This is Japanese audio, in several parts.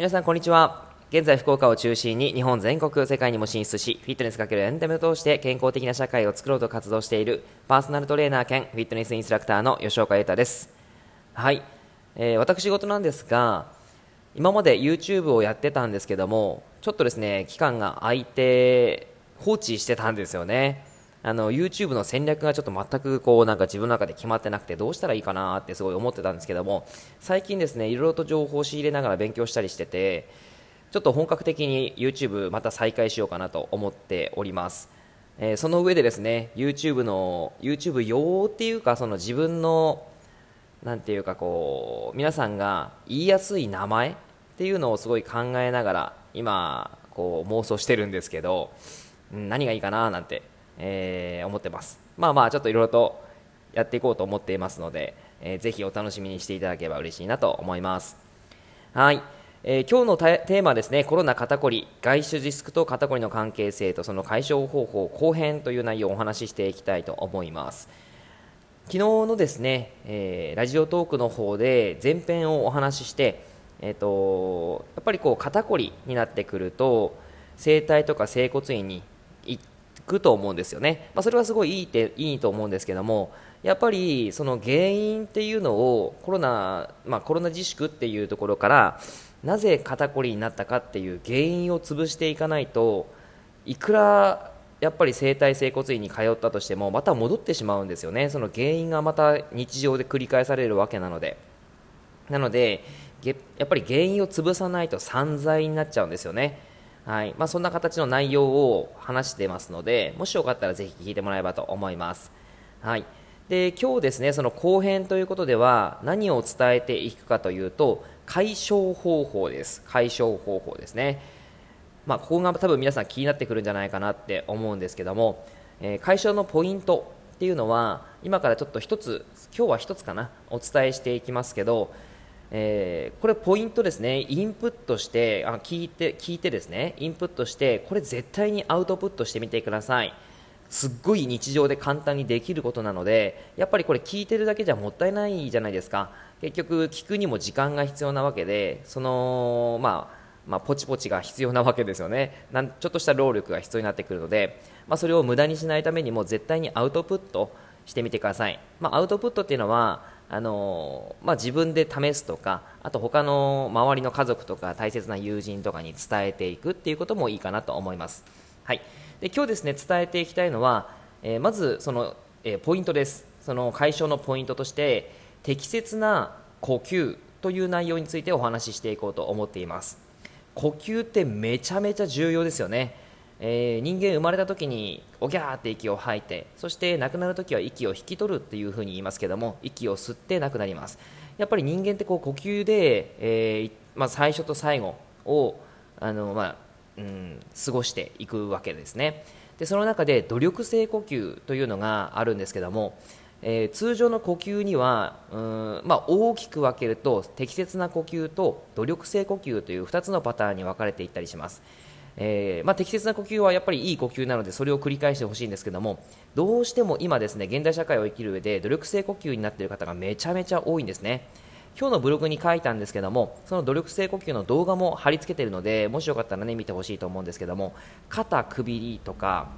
皆さんこんにちは。現在福岡を中心に日本全国世界にも進出しフィットネスかけるエンタメを通して健康的な社会を作ろうと活動しているパーソナルトレーナー兼フィットネスインストラクターの吉岡裕太です。はい、えー、私事なんですが今まで YouTube をやってたんですけどもちょっとですね期間が空いて放置してたんですよね。あの YouTube の戦略がちょっと全くこうなんか自分の中で決まってなくてどうしたらいいかなってすごい思ってたんですけども最近ですねいろいろと情報を仕入れながら勉強したりしててちょっと本格的に YouTube また再開しようかなと思っております、えー、その上でですね YouTube の YouTube 用っていうかその自分のなんていうかこう皆さんが言いやすい名前っていうのをすごい考えながら今こう妄想してるんですけど、何がいいかななんてえー、思ってます。まあまあちょっといろいろとやっていこうと思っていますので、えー、ぜひお楽しみにしていただければ嬉しいなと思います。はい、えー、今日のテーマですねコロナ肩こり外出リスクと肩こりの関係性とその解消方法後編という内容をお話ししていきたいと思います。昨日のですね、えー、ラジオトークの方で前編をお話しして、えーと、やっぱりこう肩こりになってくると整体とか整骨院にくと思うんですよね、まあ、それはすごいいいっていいと思うんですけどもやっぱりその原因っていうのをコロナ、まあ、コロナ自粛っていうところからなぜ肩こりになったかっていう原因を潰していかないといくらやっぱり整体整骨院に通ったとしてもまた戻ってしまうんですよね。その原因がまた日常で繰り返されるわけなので。なのでやっぱり原因を潰さないと散財になっちゃうんですよね。はい。まあ、そんな形の内容を話してますのでもしよかったらぜひ聞いてもらえばと思います、はい、で今日ですねその後編ということでは何を伝えていくかというと解消方法です。解消方法ですね。まあ、ここが多分皆さん気になってくるんじゃないかなって思うんですけども、えー、解消のポイントっていうのは今からちょっと1つ今日は1つかなお伝えしていきますけどえー、これポイントですね。インプットしてあ聞いて聞いてですね。インプットしてこれ絶対にアウトプットしてみてください。すっごい日常で簡単にできることなのでやっぱりこれ聞いてるだけじゃもったいないじゃないですか。結局聞くにも時間が必要なわけでそのまあまあ、ポチポチが必要なわけですよね。なんちょっとした労力が必要になってくるので、まあ、それを無駄にしないためにも絶対にアウトプットしてみてください、まあ、アウトプットっていうのはあのまあ、自分で試すとかあと他の周りの家族とか大切な友人とかに伝えていくっていうこともいいかなと思います、はい、で今日ですね伝えていきたいのは、えー、まずその、えー、ポイントです。その解消のポイントとして適切な呼吸という内容についてお話ししていこうと思っています。呼吸ってめちゃめちゃ重要ですよね。えー、人間生まれた時におぎゃーって息を吐いてそして亡くなる時は息を引き取るっていうふうに言いますけども息を吸って亡くなります。やっぱり人間ってこう呼吸で、えー、まあ、最初と最後をあの、まあうん、過ごしていくわけですね。でその中で努力性呼吸というのがあるんですけども、えー、通常の呼吸にはうん、まあ、大きく分けると適切な呼吸と努力性呼吸という2つのパターンに分かれていったりします。えー、まあ、適切な呼吸はやっぱりいい呼吸なのでそれを繰り返してほしいんですけどもどうしても今ですね現代社会を生きる上で努力性呼吸になっている方がめちゃめちゃ多いんですね。今日のブログに書いたんですけどもその努力性呼吸の動画も貼り付けているのでもしよかったらね見てほしいと思うんですけども肩首とか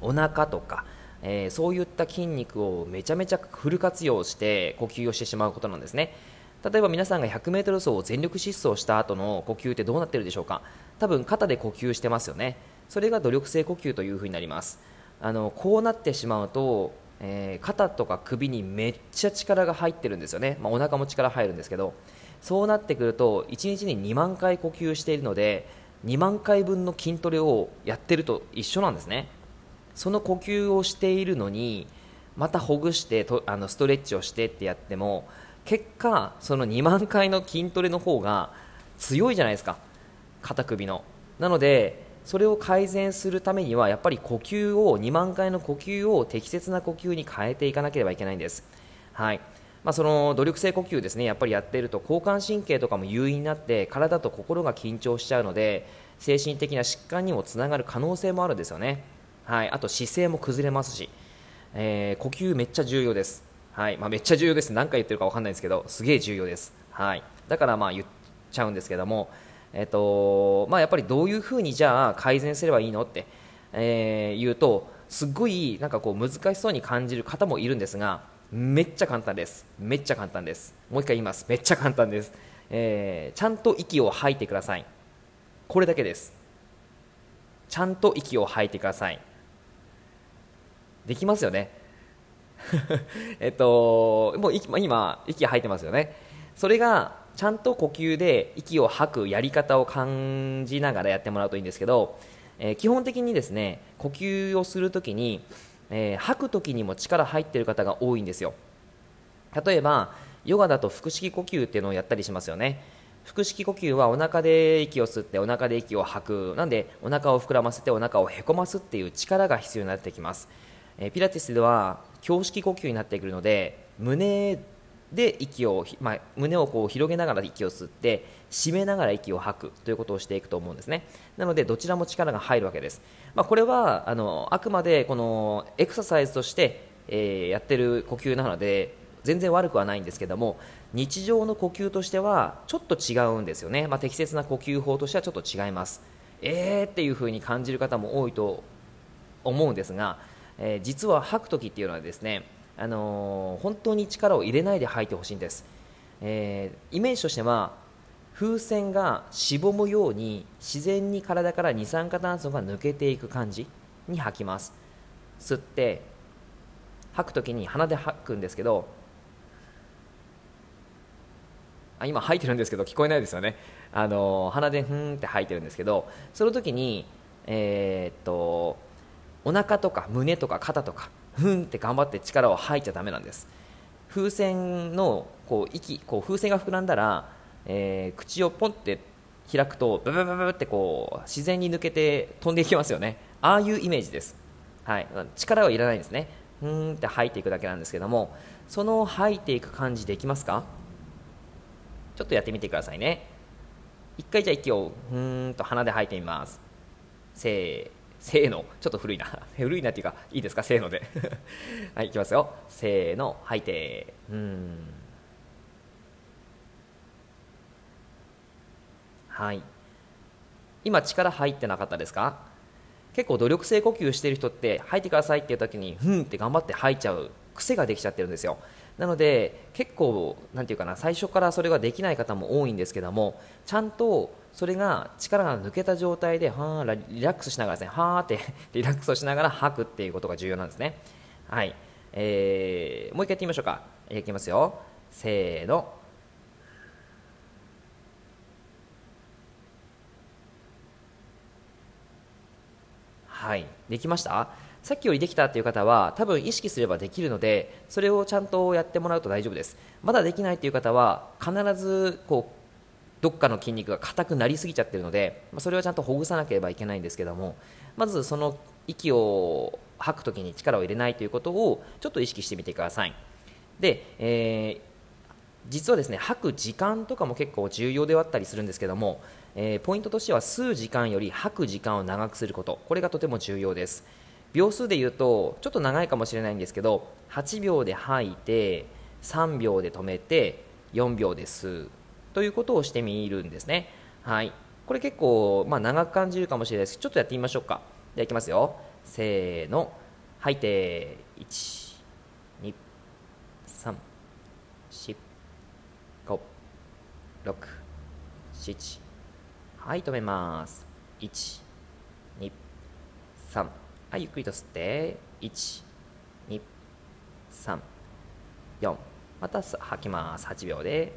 お腹とかえー、そういった筋肉をめちゃめちゃフル活用して呼吸をしてしまうことなんですね。例えば皆さんが 100m 走を全力疾走した後の呼吸ってどうなってるでしょうか？多分肩で呼吸してますよね。それが努力性呼吸というふになります。あのこうなってしまうと、えー、肩とか首にめっちゃ力が入ってるんですよね、まあ、お腹も力入るんですけど。そうなってくると1日に2万回呼吸しているので2万回分の筋トレをやってると一緒なんですね。その呼吸をしているのにまたほぐしてとあのストレッチをしてってやっても結果その2万回の筋トレの方が強いじゃないですか。肩首の。なのでそれを改善するためにはやっぱり呼吸を2万回の呼吸を適切な呼吸に変えていかなければいけないんです、はい。まあ、その努力性呼吸ですね。やっぱりやっていると交感神経とかも優位になって体と心が緊張しちゃうので精神的な疾患にもつながる可能性もあるんですよね、はい、あと姿勢も崩れますし、えー、呼吸めっちゃ重要です。はい。まあ、めっちゃ重要です。何回言ってるか分かんないですけどすげえ重要です、はい、だからまあ言っちゃうんですけども、えっとまあ、やっぱりどういうふうにじゃあ改善すればいいのって、えー、言うとすごいなんかこう難しそうに感じる方もいるんですがめっちゃ簡単です。めっちゃ簡単です。もう一回言います。めっちゃ簡単です、えー、ちゃんと息を吐いてください。これだけです。ちゃんと息を吐いてください。できますよね。えっともう今息吐いてますよね。それがちゃんと呼吸で息を吐くやり方を感じながらやってもらうといいんですけど、えー、基本的にですね呼吸をするときに、えー、吐くときにも力入っている方が多いんですよ。例えばヨガだと腹式呼吸っていうのをやったりしますよね。腹式呼吸はお腹で息を吸ってお腹で息を吐く。なんでお腹を膨らませてお腹をへこますっていう力が必要になってきます、えー、ピラティスでは胸式呼吸になってくるので胸で息を、まあ、胸をこう広げながら息を吸って締めながら息を吐くということをしていくと思うんですね。なのでどちらも力が入るわけです、まあ、これはあのあくまでこのエクササイズとして、えー、やってる呼吸なので全然悪くはないんですけども日常の呼吸としてはちょっと違うんですよね、まあ、適切な呼吸法としてはちょっと違います。えーっていう風に感じる方も多いと思うんですが、えー、実は吐く時っていうのはですねあのー、本当に力を入れないで吐いてほしいんです、えー、イメージとしては風船がしぼむように自然に体から二酸化炭素が抜けていく感じに吐きます。吸って吐く時に鼻で吐くんですけどあ今吐いてるんですけど聞こえないですよね。あの鼻でふんって吐いてるんですけどその時にえー、っとお腹とか胸とか肩とかふんって頑張って力を吐いちゃだめなんです。風船のこう息こう風船が膨らんだら、えー、口をポンって開くとブブブブってこう自然に抜けて飛んでいきますよね。ああいうイメージです、はい、力はいらないんですね。ふんって吐いていくだけなんですけどもその吐いていく感じできますか？ちょっとやってみてくださいね。一回じゃあ息をふーんと鼻で吐いてみます。せー。せーの。ちょっと古いな。古いなっていうかいいですか？せーので。はいいきますよ。せーの。吐いてうん。はい。今力入ってなかったですか？結構努力性呼吸してる人って吐いてくださいっていう時にふんって頑張って吐いちゃう癖ができちゃってるんですよ。なので結構なんていうかな最初からそれができない方も多いんですけどもちゃんとそれが力が抜けた状態ではリラックスしながらですねはーって リラックスしながら吐くっていうことが重要なんですね。はい、えー、もう一回やってみましょうか。いきますよ。せーの。はい。できました？さっきよりできたっていう方は多分意識すればできるのでそれをちゃんとやってもらうと大丈夫です。まだできないっていう方は必ずこうどっかの筋肉が硬くなりすぎちゃってるので、ま、それはちゃんとほぐさなければいけないんですけどもまずその息を吐くときに力を入れないということをちょっと意識してみてください。で、えー、実はですね吐く時間とかも結構重要ではあったりするんですけども、えー、ポイントとしては吸う時間より吐く時間を長くすること。これがとても重要です。秒数で言うとちょっと長いかもしれないんですけど8秒で吐いて3秒で止めて4秒で吸うということをしてみるんですね。はい。これ結構、まあ、長く感じるかもしれないですけどちょっとやってみましょうか。ではいきますよ。せーの。吐いて、1、2、3、4、5、6、7。はい、止めます。1、2、3。はい、ゆっくりと吸って、1、2、3、4。また吐きます。8秒で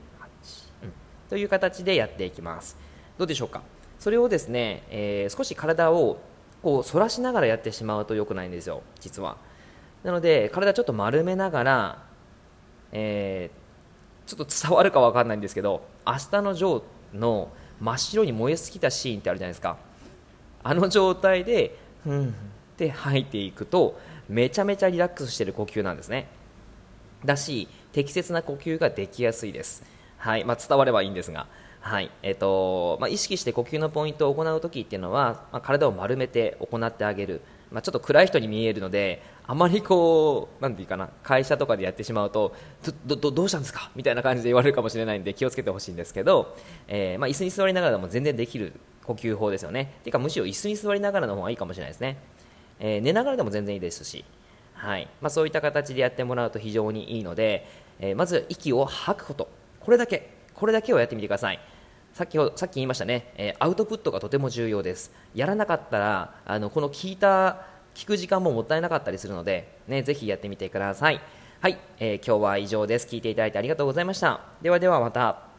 8という形でやっていきます。どうでしょうか？それをですね、え、少し体をこう反らしながらやってしまうと良くないんですよ実は。なので体ちょっと丸めながら、えー、ちょっと伝わるか分かんないんですけど明日のジョーの真っ白に燃え尽きたシーンってあるじゃないですか。あの状態でふん。って吐いていくとめちゃめちゃリラックスしている呼吸なんですね。だし適切な呼吸ができやすいです。はい。まあ、伝わればいいんですが、はい。えーとまあ、意識して呼吸のポイントを行う時っていうのは、まあ、体を丸めて行ってあげる。ま、ちょっと暗い人に見えるのであまりこうなんていうかな会社とかでやってしまうとどどどうしたんですか？みたいな感じで言われるかもしれないんで気をつけてほしいんですけど、えー、ま、椅子に座りながらでも全然できる呼吸法ですよね。ていうかむしろ椅子に座りながらの方がいいかもしれないですね、えー、寝ながらでも全然いいですし、はい。まあ、そういった形でやってもらうと非常にいいので、えー、まず息を吐くこと。これだけ。これだけをやってみてください。さっきさっき言いましたね、えー、アウトプットがとても重要です。やらなかったらあのこの聞いた聞く時間ももったいなかったりするので、ね、ぜひやってみてください。はい、え、今日は以上です。聞いていただいてありがとうございました。ではではまた。